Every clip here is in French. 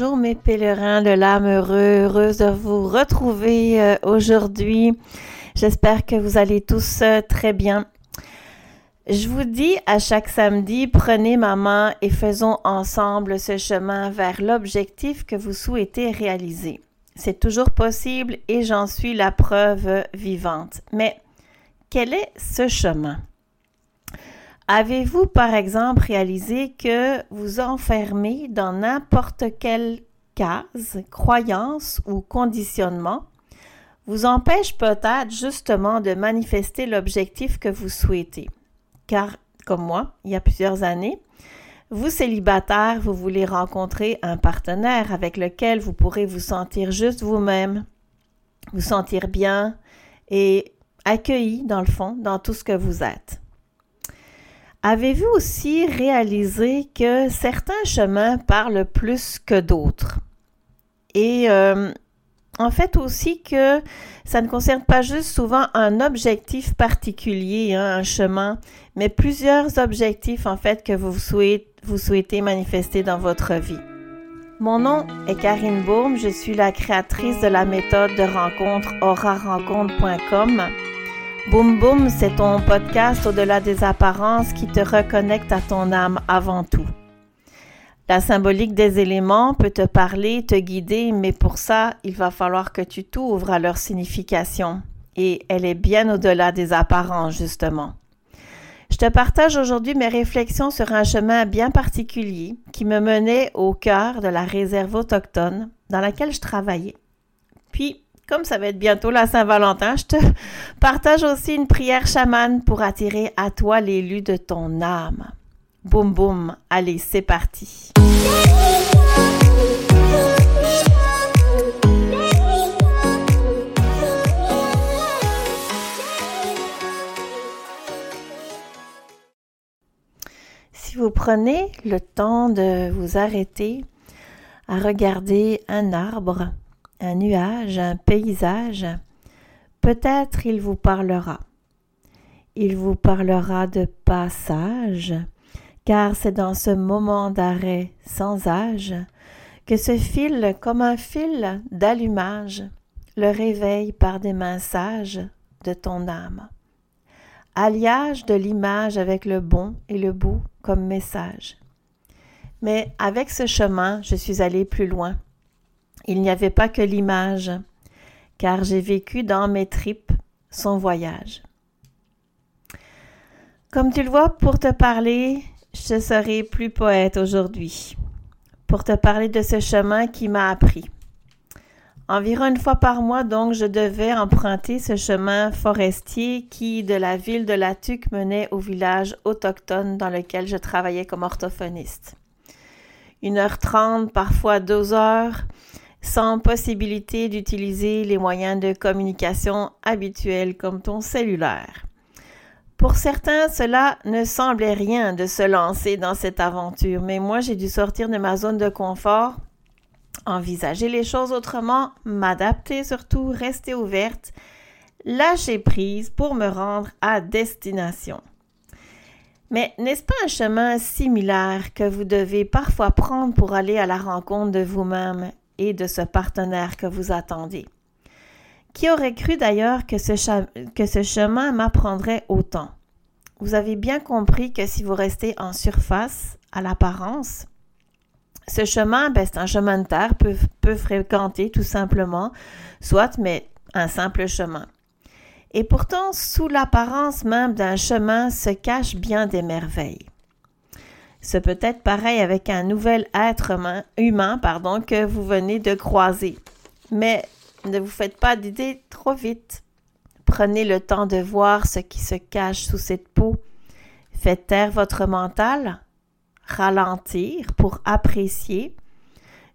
Bonjour mes pèlerins de l'âme heureux, heureuse de vous retrouver euh, aujourd'hui. J'espère que vous allez tous euh, très bien. Je vous dis à chaque samedi, prenez ma main et faisons ensemble ce chemin vers l'objectif que vous souhaitez réaliser. C'est toujours possible et j'en suis la preuve vivante. Mais quel est ce chemin? Avez-vous, par exemple, réalisé que vous enfermez dans n'importe quelle case, croyance ou conditionnement vous empêche peut-être justement de manifester l'objectif que vous souhaitez? Car, comme moi, il y a plusieurs années, vous célibataire, vous voulez rencontrer un partenaire avec lequel vous pourrez vous sentir juste vous-même, vous sentir bien et accueilli dans le fond dans tout ce que vous êtes. Avez-vous aussi réalisé que certains chemins parlent plus que d'autres? Et euh, en fait aussi que ça ne concerne pas juste souvent un objectif particulier, hein, un chemin, mais plusieurs objectifs en fait que vous souhaitez, manifester dans votre vie. Mon nom est Karine Baum, je suis la créatrice de la méthode de rencontre aurarencontre.com Boum Boum, c'est ton podcast au-delà des apparences qui te reconnecte à ton âme avant tout. La symbolique des éléments peut te parler, te guider, mais pour ça, il va falloir que tu t'ouvres à leur signification. Et elle est bien au-delà des apparences, justement. Je te partage aujourd'hui mes réflexions sur un chemin bien particulier qui me menait au cœur de la réserve autochtone dans laquelle je travaillais. Puis, comme ça va être bientôt la Saint-Valentin, je te partage aussi une prière chamane pour attirer à toi l'élu de ton âme. Boum boum, allez, c'est parti. Si vous prenez le temps de vous arrêter à regarder un arbre, un nuage, un paysage, peut-être il vous parlera. Il vous parlera de passage, car c'est dans ce moment d'arrêt sans âge que se file comme un fil d'allumage le réveil par des mains sages de ton âme. Alliage de l'image avec le bon et le beau comme message. Mais avec ce chemin, je suis allé plus loin il n'y avait pas que l'image, car j'ai vécu dans mes tripes son voyage. Comme tu le vois, pour te parler, je serai plus poète aujourd'hui, pour te parler de ce chemin qui m'a appris. Environ une fois par mois, donc, je devais emprunter ce chemin forestier qui, de la ville de La Tuque, menait au village autochtone dans lequel je travaillais comme orthophoniste. Une heure trente, parfois deux heures, sans possibilité d'utiliser les moyens de communication habituels comme ton cellulaire. Pour certains, cela ne semblait rien de se lancer dans cette aventure, mais moi j'ai dû sortir de ma zone de confort, envisager les choses autrement, m'adapter surtout, rester ouverte, lâcher prise pour me rendre à destination. Mais n'est-ce pas un chemin similaire que vous devez parfois prendre pour aller à la rencontre de vous-même? Et de ce partenaire que vous attendez. Qui aurait cru d'ailleurs que, ce chemin m'apprendrait autant? Vous avez bien compris que si vous restez en surface, à l'apparence, ce chemin, ben, c'est un chemin de terre, peut, peut fréquenter tout simplement, soit, mais un simple chemin. Et pourtant, sous l'apparence même d'un chemin se cachent bien des merveilles. C'est peut-être pareil avec un nouvel être humain, pardon, que vous venez de croiser. Mais ne vous faites pas d'idées trop vite. Prenez le temps de voir ce qui se cache sous cette peau. Faites taire votre mental, ralentir pour apprécier,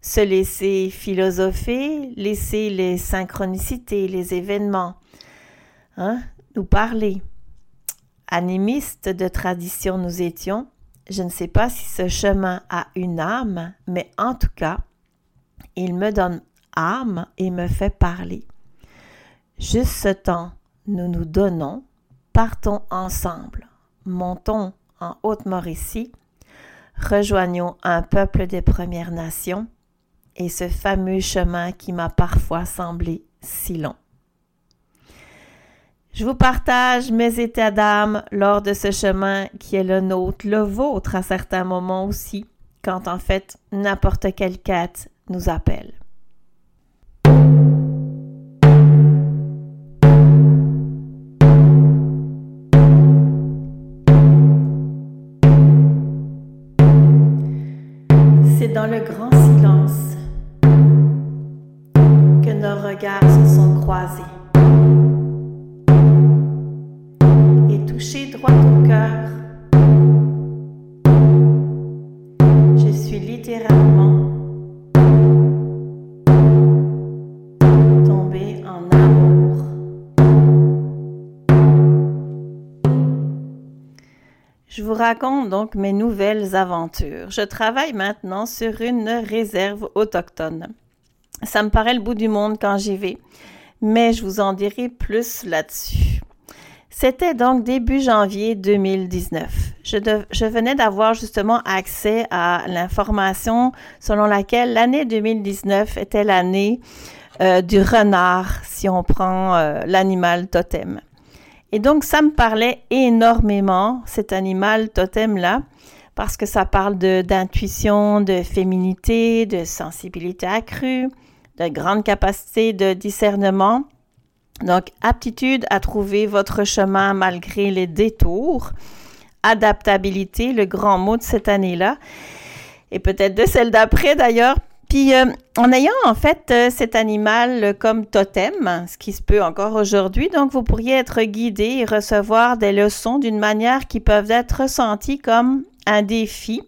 se laisser philosopher, laisser les synchronicités, les événements, hein, nous parler. Animistes de tradition nous étions, je ne sais pas si ce chemin a une âme, mais en tout cas, il me donne âme et me fait parler. Juste ce temps, nous nous donnons, partons ensemble, montons en Haute-Mauricie, rejoignons un peuple des Premières Nations et ce fameux chemin qui m'a parfois semblé si long. Je vous partage mes états d'âme lors de ce chemin qui est le nôtre, le vôtre à certains moments aussi, quand en fait n'importe quelle quête nous appelle. C'est dans le grand silence que nos regards se sont croisés. Au cœur, je suis littéralement tombée en amour. Je vous raconte donc mes nouvelles aventures. Je travaille maintenant sur une réserve autochtone. Ça me paraît le bout du monde quand j'y vais, mais je vous en dirai plus là-dessus. C'était donc début janvier 2019. Je, venais d'avoir justement accès à l'information selon laquelle l'année 2019 était l'année euh, du renard, si on prend euh, l'animal totem. Et donc, ça me parlait énormément, cet animal totem-là, parce que ça parle d'intuition, de, féminité, de sensibilité accrue, de grande capacité de discernement. Donc, aptitude à trouver votre chemin malgré les détours. Adaptabilité, le grand mot de cette année-là. Et peut-être de celle d'après d'ailleurs, puis, euh, en ayant en fait euh, cet animal comme totem, ce qui se peut encore aujourd'hui, donc vous pourriez être guidé et recevoir des leçons d'une manière qui peuvent être ressenties comme un défi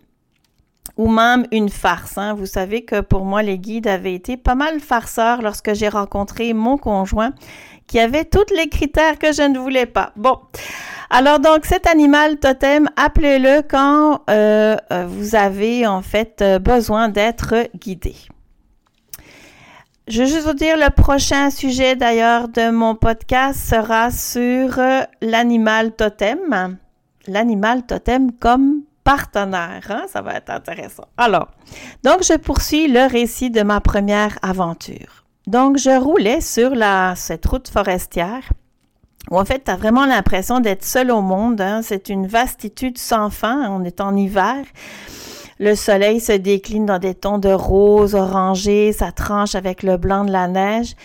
ou même une farce. Hein. Vous savez que pour moi, les guides avaient été pas mal farceurs lorsque j'ai rencontré mon conjoint qui avait tous les critères que je ne voulais pas. Bon. Alors donc cet animal totem, appelez-le quand euh, euh, vous avez en fait euh, besoin d'être guidé. Je veux juste vous dire, le prochain sujet d'ailleurs de mon podcast sera sur l'animal totem. L'animal totem comme partenaire. Hein? Ça va être intéressant. Alors, donc je poursuis le récit de ma première aventure. Donc, je roulais sur cette route forestière où en fait, tu as vraiment l'impression d'être seul au monde. Hein. C'est une vastitude sans fin. On est en hiver. Le soleil se décline dans des tons de rose orangé, ça tranche avec le blanc de la neige.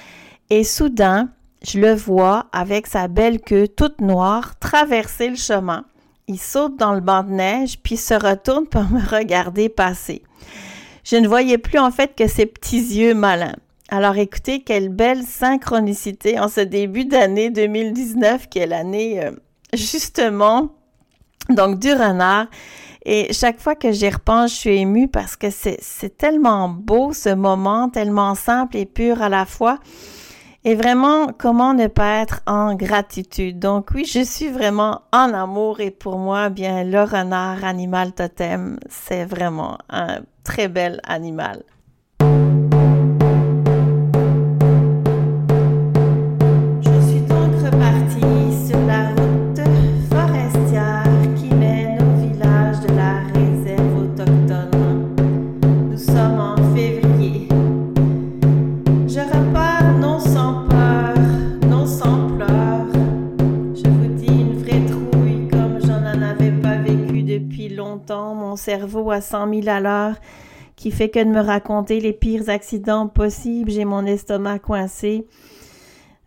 Et soudain, je le vois avec sa belle queue toute noire traverser le chemin. Il saute dans le banc de neige puis se retourne pour me regarder passer. Je ne voyais plus en fait que ses petits yeux malins. Alors écoutez, quelle belle synchronicité en ce début d'année 2019, qui est l'année justement donc du renard. Et chaque fois que j'y repense, je suis émue parce que c'est tellement beau ce moment, tellement simple et pur à la fois. Et vraiment, comment ne pas être en gratitude? Donc oui, je suis vraiment en amour et pour moi, bien, le renard animal totem, c'est vraiment un très bel animal. À 100 000 à l'heure, qui fait que de me raconter les pires accidents possibles. J'ai mon estomac coincé.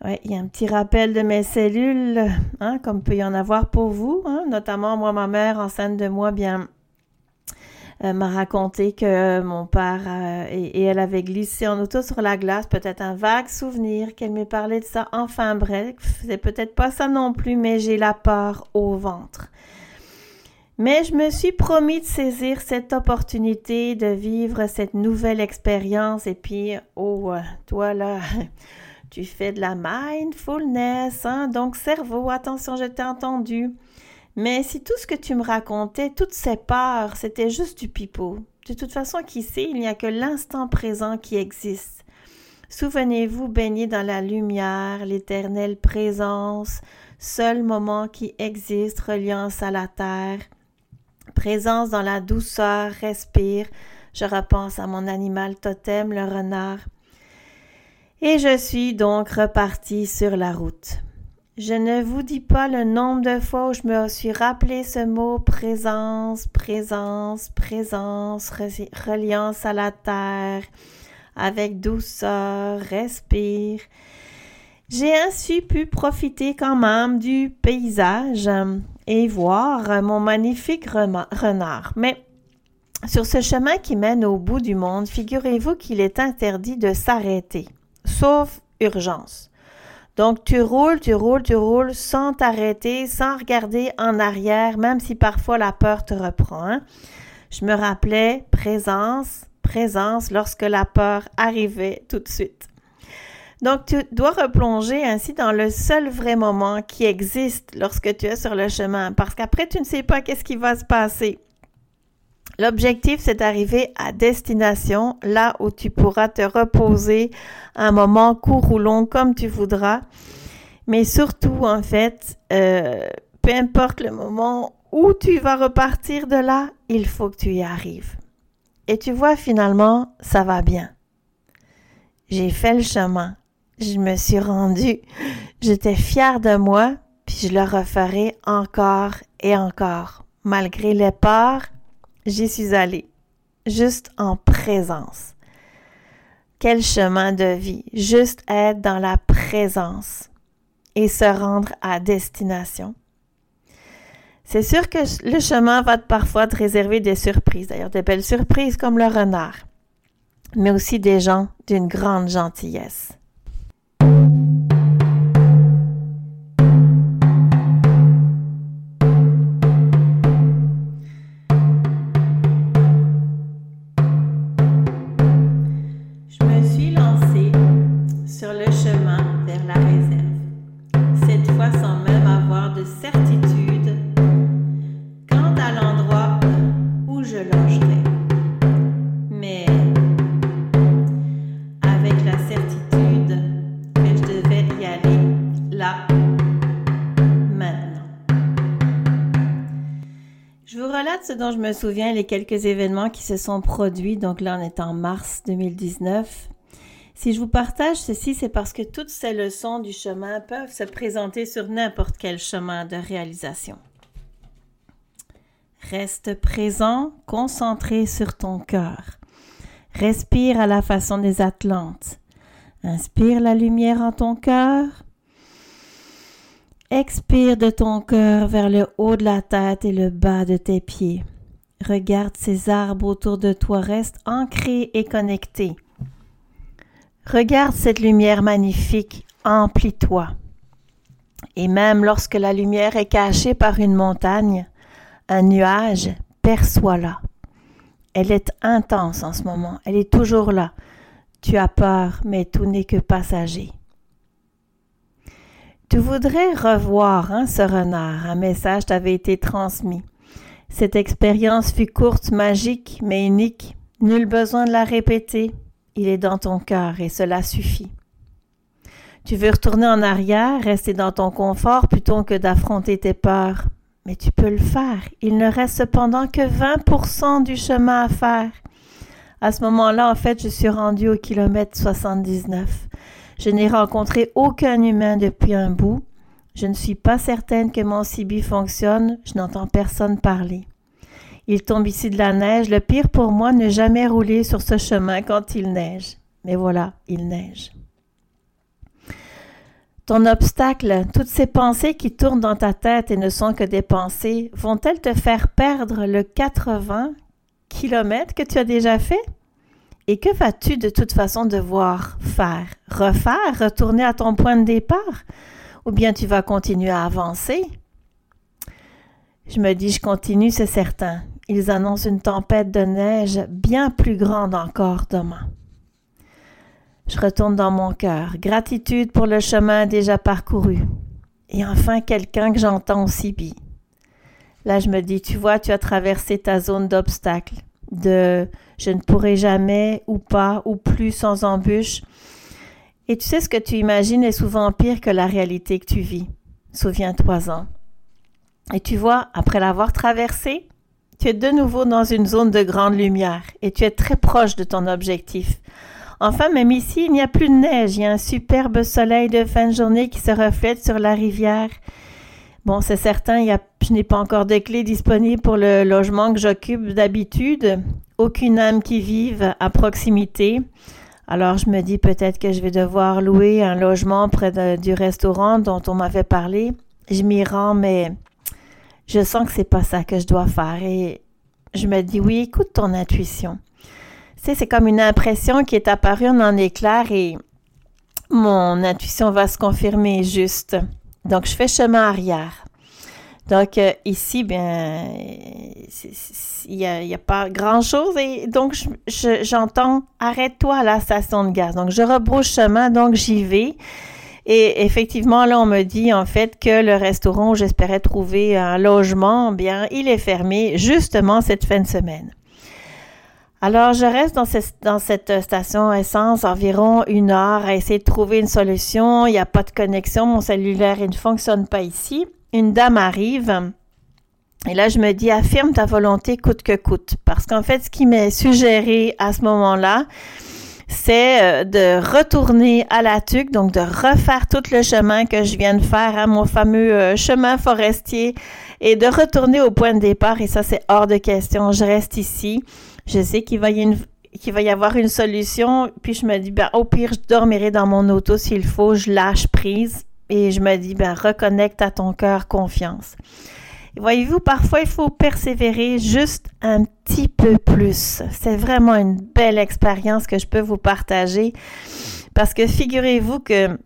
Ouais, il y a un petit rappel de mes cellules, hein, comme peut y en avoir pour vous. Hein. notamment, moi, ma mère, enceinte de moi, bien, euh, m'a raconté que mon père euh, et, elle avait glissé en auto sur la glace. Peut-être un vague souvenir qu'elle m'ait parlé de ça. Enfin bref, c'est peut-être pas ça non plus, mais j'ai la peur au ventre. Mais je me suis promis de saisir cette opportunité de vivre cette nouvelle expérience et puis, oh, toi là, tu fais de la mindfulness, hein? donc cerveau, attention, je t'ai entendu. Mais si tout ce que tu me racontais, toutes ces peurs, c'était juste du pipeau. De toute façon, qui sait, il n'y a que l'instant présent qui existe. Souvenez-vous, baigner dans la lumière, l'éternelle présence, seul moment qui existe, reliance à la terre, Présence dans la douceur, respire. Je repense à mon animal totem, le renard. Et je suis donc reparti sur la route. Je ne vous dis pas le nombre de fois où je me suis rappelé ce mot présence, présence, présence, reliance à la terre, avec douceur, respire. J'ai ainsi pu profiter quand même du paysage et voir mon magnifique renard. Mais sur ce chemin qui mène au bout du monde, figurez-vous qu'il est interdit de s'arrêter, sauf urgence. Donc tu roules, tu roules, tu roules sans t'arrêter, sans regarder en arrière, même si parfois la peur te reprend. Hein. Je me rappelais présence, présence lorsque la peur arrivait tout de suite. Donc tu dois replonger ainsi dans le seul vrai moment qui existe lorsque tu es sur le chemin, parce qu'après tu ne sais pas qu'est-ce qui va se passer. L'objectif, c'est d'arriver à destination, là où tu pourras te reposer un moment court ou long comme tu voudras. Mais surtout, en fait, euh, peu importe le moment où tu vas repartir de là, il faut que tu y arrives. Et tu vois, finalement, ça va bien. J'ai fait le chemin. Je me suis rendue. J'étais fière de moi, puis je le referai encore et encore, malgré les peurs j'y suis allée, juste en présence. Quel chemin de vie, juste être dans la présence et se rendre à destination. C'est sûr que le chemin va parfois te réserver des surprises, d'ailleurs des belles surprises comme le renard, mais aussi des gens d'une grande gentillesse. Dont je me souviens, les quelques événements qui se sont produits. Donc là, on est en mars 2019. Si je vous partage ceci, c'est parce que toutes ces leçons du chemin peuvent se présenter sur n'importe quel chemin de réalisation. Reste présent, concentré sur ton cœur. Respire à la façon des Atlantes. Inspire la lumière en ton cœur. Expire de ton cœur vers le haut de la tête et le bas de tes pieds. Regarde ces arbres autour de toi, reste ancré et connecté. Regarde cette lumière magnifique, emplis-toi. Et même lorsque la lumière est cachée par une montagne, un nuage, perçois-la. Elle est intense en ce moment, elle est toujours là. Tu as peur, mais tout n'est que passager. Tu voudrais revoir hein, ce renard. Un message t'avait été transmis. Cette expérience fut courte, magique, mais unique. Nul besoin de la répéter. Il est dans ton cœur et cela suffit. Tu veux retourner en arrière, rester dans ton confort plutôt que d'affronter tes peurs. Mais tu peux le faire. Il ne reste cependant que 20% du chemin à faire. À ce moment-là, en fait, je suis rendue au kilomètre 79. Je n'ai rencontré aucun humain depuis un bout. Je ne suis pas certaine que mon CB fonctionne. Je n'entends personne parler. Il tombe ici de la neige. Le pire pour moi, ne jamais rouler sur ce chemin quand il neige. Mais voilà, il neige. Ton obstacle, toutes ces pensées qui tournent dans ta tête et ne sont que des pensées, vont-elles te faire perdre le 80 km que tu as déjà fait? Et que vas-tu de toute façon devoir faire? Refaire? Retourner à ton point de départ? Ou bien tu vas continuer à avancer? Je me dis, je continue, c'est certain. Ils annoncent une tempête de neige bien plus grande encore demain. Je retourne dans mon cœur. Gratitude pour le chemin déjà parcouru. Et enfin, quelqu'un que j'entends aussi bien. Là, je me dis, tu vois, tu as traversé ta zone d'obstacle de je ne pourrai jamais ou pas ou plus sans embûche. Et tu sais ce que tu imagines est souvent pire que la réalité que tu vis. Souviens-toi-en. Et tu vois, après l'avoir traversé, Tu es de nouveau dans une zone de grande lumière et tu es très proche de ton objectif. Enfin, même ici, il n'y a plus de neige, il y a un superbe soleil de fin de journée qui se reflète sur la rivière. Bon, c'est certain, y a, je n'ai pas encore de clés disponibles pour le logement que j'occupe d'habitude. Aucune âme qui vive à proximité. Alors je me dis peut-être que je vais devoir louer un logement près du restaurant dont on m'avait parlé. Je m'y rends, mais je sens que c'est pas ça que je dois faire. Et je me dis oui, écoute ton intuition. Tu sais, c'est comme une impression qui est apparue en éclair et mon intuition va se confirmer juste. Donc, je fais chemin arrière. Donc, euh, ici, bien, il n'y a, pas grand-chose. Et donc, j'entends arrête-toi à la station de gaz. Donc, je rebrouche chemin, donc j'y vais. Et effectivement, là, on me dit en fait que le restaurant où j'espérais trouver un logement, bien, il est fermé justement cette fin de semaine. Alors, je reste dans, cette station essence environ une heure à essayer de trouver une solution. Il n'y a pas de connexion, mon cellulaire ne fonctionne pas ici. Une dame arrive. Et là, je me dis, affirme ta volonté coûte que coûte. Parce qu'en fait, ce qui m'est suggéré à ce moment-là, c'est euh, de retourner à la tuque, donc de refaire tout le chemin que je viens de faire à mon fameux euh, chemin forestier et de retourner au point de départ. Et ça, c'est hors de question. Je reste ici. Je sais qu'il va, y avoir une solution. Puis je me dis, ben, au pire, je dormirai dans mon auto s'il faut. Je lâche prise. Et je me dis, ben, reconnecte à ton cœur confiance. voyez-vous, parfois, il faut persévérer juste un petit peu plus. C'est vraiment une belle expérience que je peux vous partager. Parce que figurez-vous que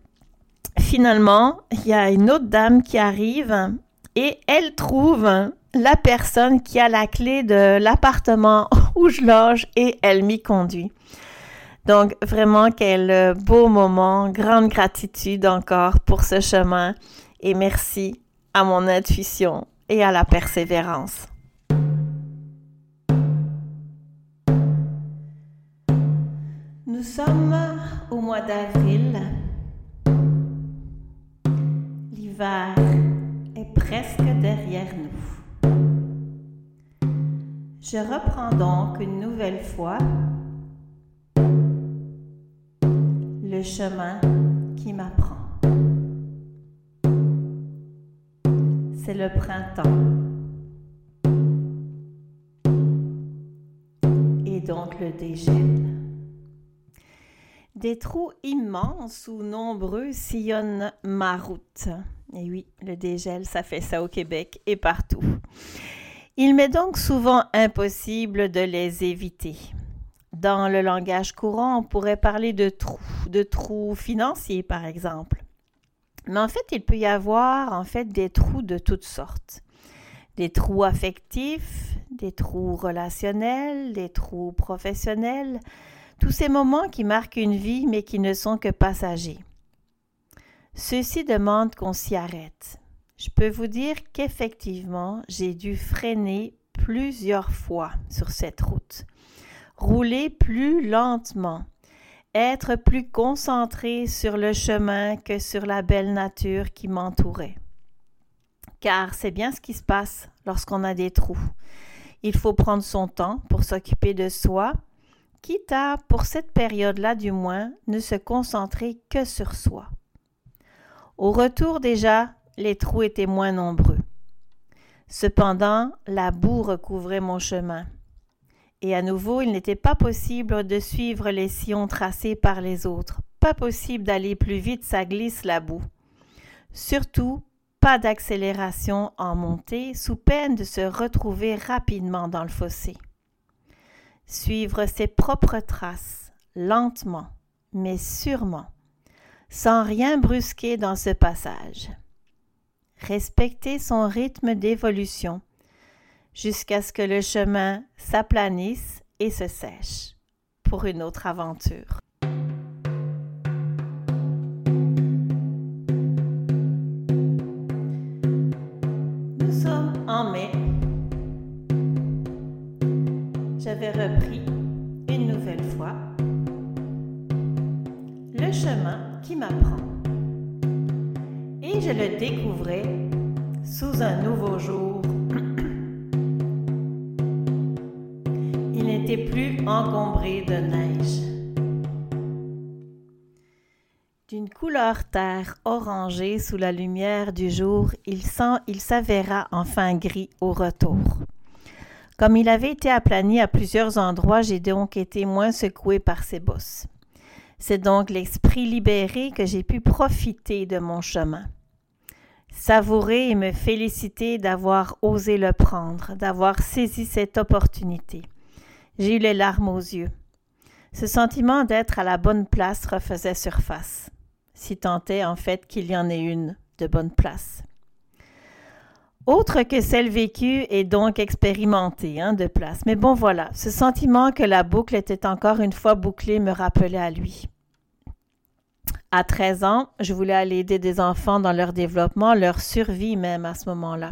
finalement, il y a une autre dame qui arrive et elle trouve la personne qui a la clé de l'appartement où je loge et elle m'y conduit. Donc vraiment quel beau moment, grande gratitude encore pour ce chemin et merci à mon intuition et à la persévérance. Nous sommes au mois d'avril. L'hiver est presque derrière nous. Je reprends donc une nouvelle fois le chemin qui m'apprend. C'est le printemps. Et donc le dégel. Des trous immenses ou nombreux sillonnent ma route. Et oui, le dégel, ça fait ça au Québec et partout. Il m'est donc souvent impossible de les éviter. Dans le langage courant, on pourrait parler de trous, de trous financiers par exemple. Mais en fait, il peut y avoir en fait des trous de toutes sortes. Des trous affectifs, des trous relationnels, des trous professionnels, tous ces moments qui marquent une vie mais qui ne sont que passagers. Ceux-ci demandent qu'on s'y arrête, je peux vous dire qu'effectivement, j'ai dû freiner plusieurs fois sur cette route, rouler plus lentement, être plus concentré sur le chemin que sur la belle nature qui m'entourait. Car c'est bien ce qui se passe lorsqu'on a des trous. Il faut prendre son temps pour s'occuper de soi, quitte à, pour cette période-là du moins, ne se concentrer que sur soi. Au retour déjà, les trous étaient moins nombreux. Cependant, la boue recouvrait mon chemin. Et à nouveau, il n'était pas possible de suivre les sillons tracés par les autres. Pas possible d'aller plus vite, ça glisse la boue. Surtout, pas d'accélération en montée, sous peine de se retrouver rapidement dans le fossé. Suivre ses propres traces, lentement, mais sûrement, sans rien brusquer dans ce passage respecter son rythme d'évolution jusqu'à ce que le chemin s'aplanisse et se sèche pour une autre aventure. Nous sommes en mai. J'avais repris une nouvelle fois le chemin qui m'apprend je le découvrais sous un nouveau jour. n'était plus encombré de neige. D'une couleur terre orangée sous la lumière du jour, il, il s'avéra enfin gris au retour. Comme il avait été aplani à plusieurs endroits, j'ai donc été moins secoué par ses bosses. C'est donc l'esprit libéré que j'ai pu profiter de mon chemin. Savourer et me féliciter d'avoir osé le prendre, d'avoir saisi cette opportunité. J'ai eu les larmes aux yeux. Ce sentiment d'être à la bonne place refaisait surface si tant est en fait qu'il y en ait une de bonne place. Autre que celle vécue et donc expérimentée hein, de place. Mais bon voilà, ce sentiment que la boucle était encore une fois bouclée me rappelait à lui. À 13 ans, je voulais aller aider des enfants dans leur développement, leur survie même à ce moment-là.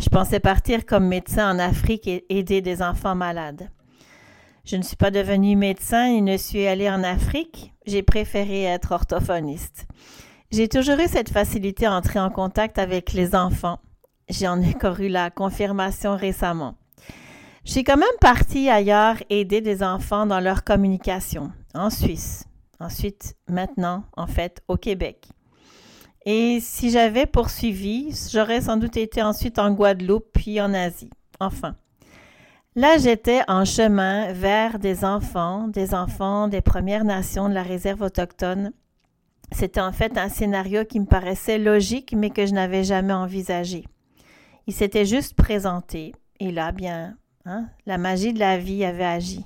Je pensais partir comme médecin en Afrique et aider des enfants malades. Je ne suis pas devenue médecin et ne suis allée en Afrique. J'ai préféré être orthophoniste. J'ai toujours eu cette facilité à entrer en contact avec les enfants. J'en ai encore eu la confirmation récemment. Je suis quand même partie ailleurs aider des enfants dans leur communication, en Suisse. Ensuite, maintenant, en fait, au Québec. Et si j'avais poursuivi, j'aurais sans doute été ensuite en Guadeloupe, puis en Asie. Enfin, Là, j'étais en chemin vers des enfants, des enfants des Premières Nations de la réserve autochtone. C'était en fait un scénario qui me paraissait logique, mais que je n'avais jamais envisagé. Il s'était juste présenté, et là, bien, hein, la magie de la vie avait agi.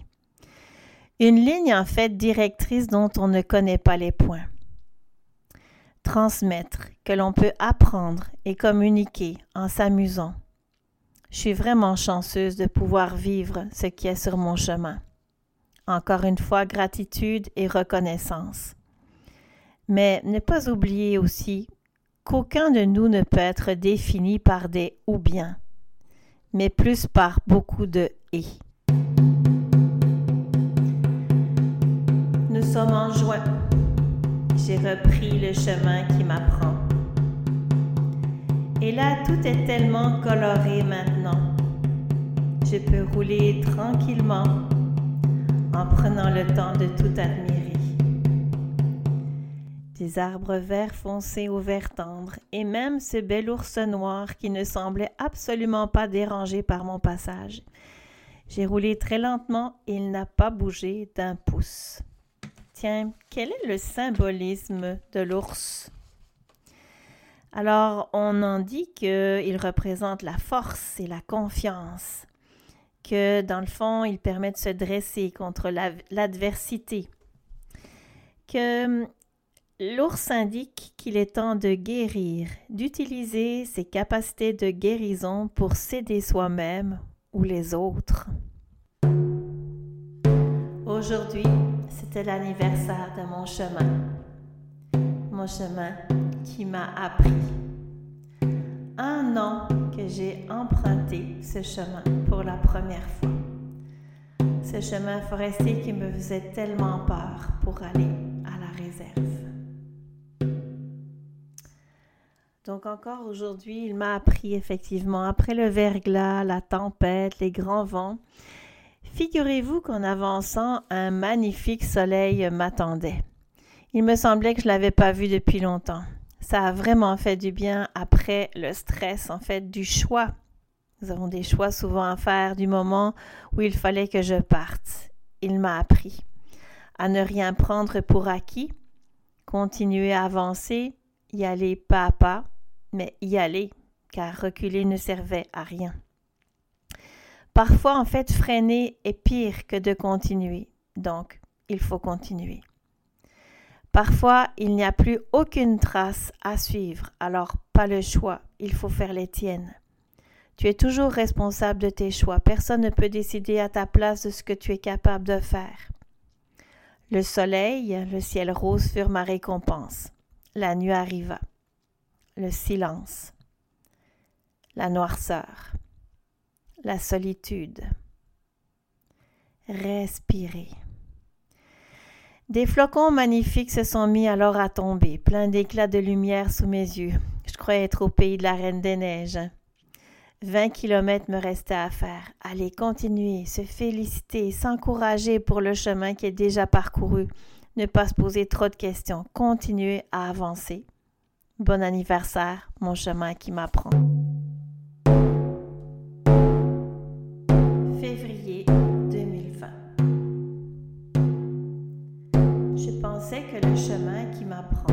Une ligne en fait directrice dont on ne connaît pas les points. Transmettre, que l'on peut apprendre et communiquer en s'amusant je suis vraiment chanceuse de pouvoir vivre ce qui est sur mon chemin. Encore une fois, gratitude et reconnaissance. Mais ne pas oublier aussi qu'aucun de nous ne peut être défini par des ou bien, mais plus par beaucoup de et. Nous sommes en juin. J'ai repris le chemin qui m'apprend. Et là, tout est tellement coloré maintenant. Je peux rouler tranquillement en prenant le temps de tout admirer. Des arbres verts foncés au vert tendre et même ce bel ours noir qui ne semblait absolument pas dérangé par mon passage. J'ai roulé très lentement et il n'a pas bougé d'un pouce. Tiens, quel est le symbolisme de l'ours? Alors, on en dit qu'il représente la force et la confiance, que dans le fond, il permet de se dresser contre l'adversité, que hum, l'ours indique qu'il est temps de guérir, d'utiliser ses capacités de guérison pour s'aider soi-même ou les autres. Aujourd'hui, c'était l'anniversaire de mon chemin. Mon chemin qui m'a appris. Un an que j'ai emprunté ce chemin pour la première fois. Ce chemin forestier qui me faisait tellement peur pour aller à la réserve. Donc encore aujourd'hui, il m'a appris effectivement, après le verglas, la tempête, les grands vents, figurez-vous qu'en avançant, un magnifique soleil m'attendait. Il me semblait que je ne l'avais pas vu depuis longtemps ça a vraiment fait du bien après le stress, en fait, du choix. Nous avons des choix souvent à faire du moment où il fallait que je parte. Il m'a appris à ne rien prendre pour acquis, continuer à avancer, y aller pas à pas, mais y aller, car reculer ne servait à rien. Parfois, en fait, freiner est pire que de continuer. Donc, il faut continuer. Parfois, il n'y a plus aucune trace à suivre, alors pas le choix, il faut faire les tiennes. Tu es toujours responsable de tes choix, personne ne peut décider à ta place de ce que tu es capable de faire. Le soleil, le ciel rose furent ma récompense. La nuit arriva. Le silence. La noirceur. La solitude. Respirer. Des flocons magnifiques se sont mis alors à tomber, pleins d'éclats de lumière sous mes yeux. Je croyais être au pays de la Reine des Neiges. 20 kilomètres me restaient à faire. Aller continuer, se féliciter, s'encourager pour le chemin qui est déjà parcouru. Ne pas se poser trop de questions. Continuer à avancer. Bon anniversaire, mon chemin qui m'apprend. Chemin qui m'apprend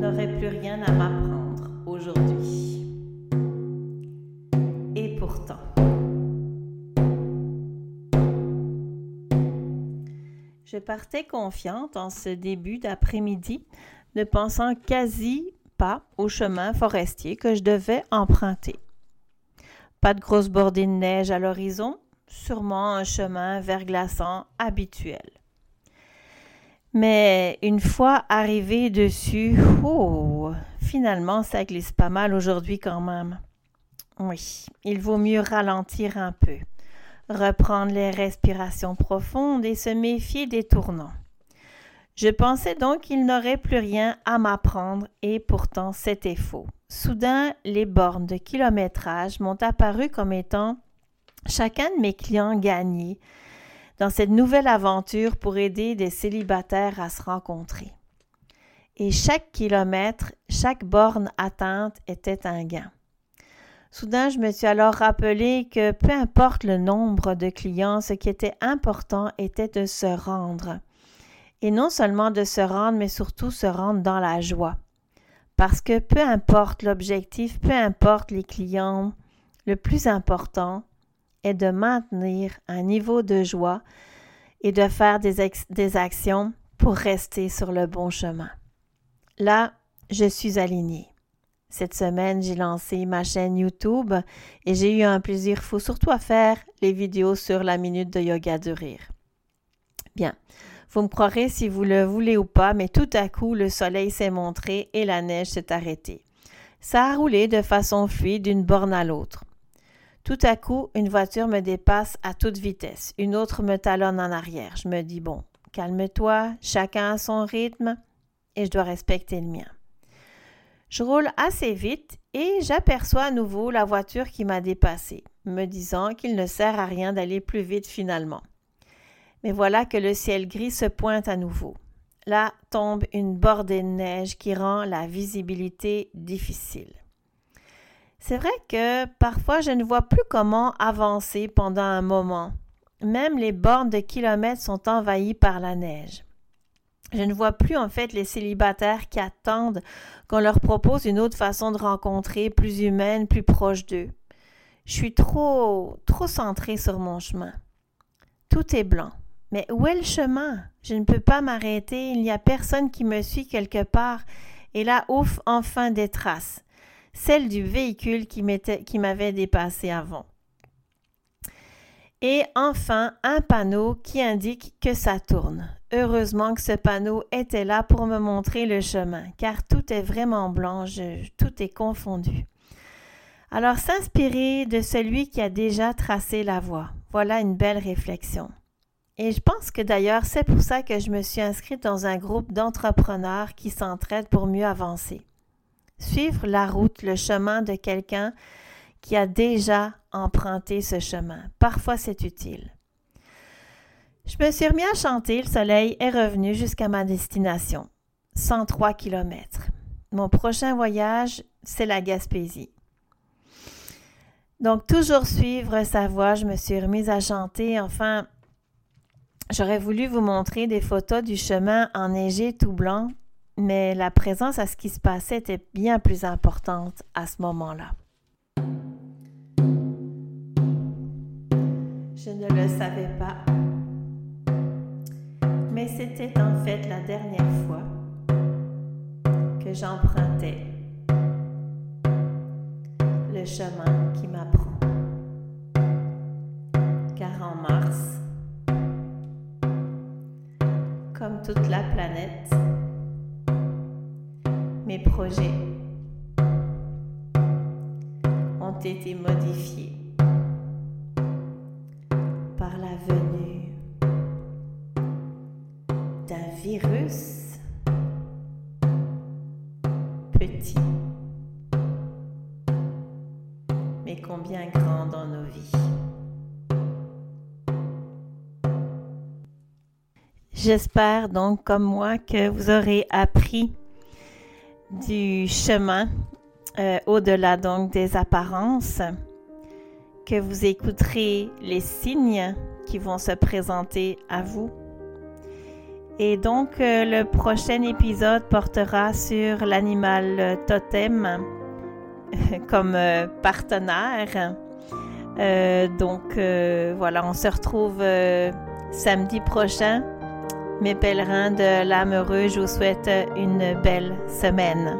n'aurait plus rien à m'apprendre aujourd'hui. Et pourtant. Je partais confiante en ce début d'après-midi, ne pensant quasi pas au chemin forestier que je devais emprunter. Pas de grosse bordée de neige à l'horizon, sûrement un chemin verglaçant habituel. Mais une fois arrivé dessus, oh, finalement ça glisse pas mal aujourd'hui quand même. Oui, il vaut mieux ralentir un peu reprendre les respirations profondes et se méfier des tournants. Je pensais donc qu'il n'aurait plus rien à m'apprendre et pourtant c'était faux. Soudain, les bornes de kilométrage m'ont apparu comme étant chacun de mes clients gagnés dans cette nouvelle aventure pour aider des célibataires à se rencontrer. Et chaque kilomètre, chaque borne atteinte était un gain. Soudain, je me suis alors rappelé que peu importe le nombre de clients, ce qui était important était de se rendre. Et non seulement de se rendre, mais surtout se rendre dans la joie. Parce que peu importe l'objectif, peu importe les clients, le plus important est de maintenir un niveau de joie et de faire des, des actions pour rester sur le bon chemin. Là, je suis alignée. Cette semaine, j'ai lancé ma chaîne YouTube et j'ai eu un plaisir fou, surtout à faire les vidéos sur la minute de yoga de rire. Bien, vous me croirez si vous le voulez ou pas, mais tout à coup, le soleil s'est montré et la neige s'est arrêtée. Ça a roulé de façon fluide d'une borne à l'autre. Tout à coup, une voiture me dépasse à toute vitesse, une autre me talonne en arrière. Je me dis, bon, calme-toi, chacun a son rythme et je dois respecter le mien. Je roule assez vite et j'aperçois à nouveau la voiture qui m'a dépassé, me disant qu'il ne sert à rien d'aller plus vite finalement. Mais voilà que le ciel gris se pointe à nouveau. Là tombe une bordée de neige qui rend la visibilité difficile. C'est vrai que parfois je ne vois plus comment avancer pendant un moment. Même les bornes de kilomètres sont envahies par la neige. Je ne vois plus en fait les célibataires qui attendent qu'on leur propose une autre façon de rencontrer, plus humaine, plus proche d'eux. Je suis trop, trop centrée sur mon chemin. Tout est blanc. Mais où est le chemin? Je ne peux pas m'arrêter, il n'y a personne qui me suit quelque part. Et là, ouf, enfin des traces. Celles du véhicule qui m'avait dépassé avant. Et enfin, un panneau qui indique que ça tourne. Heureusement que ce panneau était là pour me montrer le chemin, car tout est vraiment blanc, tout est confondu. Alors s'inspirer de celui qui a déjà tracé la voie, voilà une belle réflexion. Et je pense que d'ailleurs c'est pour ça que je me suis inscrite dans un groupe d'entrepreneurs qui s'entraident pour mieux avancer. Suivre la route, le chemin de quelqu'un qui a déjà emprunté ce chemin. Parfois c'est utile. Je me suis remis à chanter, le soleil est revenu jusqu'à ma destination, 103 km. Mon prochain voyage, c'est la Gaspésie. Donc, toujours suivre sa voix, je me suis remise à chanter. Enfin, j'aurais voulu vous montrer des photos du chemin enneigé tout blanc, mais la présence à ce qui se passait était bien plus importante à ce moment-là. Je ne le savais pas mais c'était en fait la dernière fois que j'empruntais le chemin qui m'apprend. Car en mars, comme toute la planète, mes projets ont été modifiés par la venue virus petit combien grand dans nos vies. J'espère donc comme moi que vous aurez appris du chemin euh, au-delà donc des apparences, que vous écouterez les signes qui vont se présenter à vous. Et donc euh, le prochain épisode portera sur l'animal totem comme euh, partenaire. donc voilà, on se retrouve samedi prochain. Mes pèlerins de l'âme je vous souhaite une belle semaine.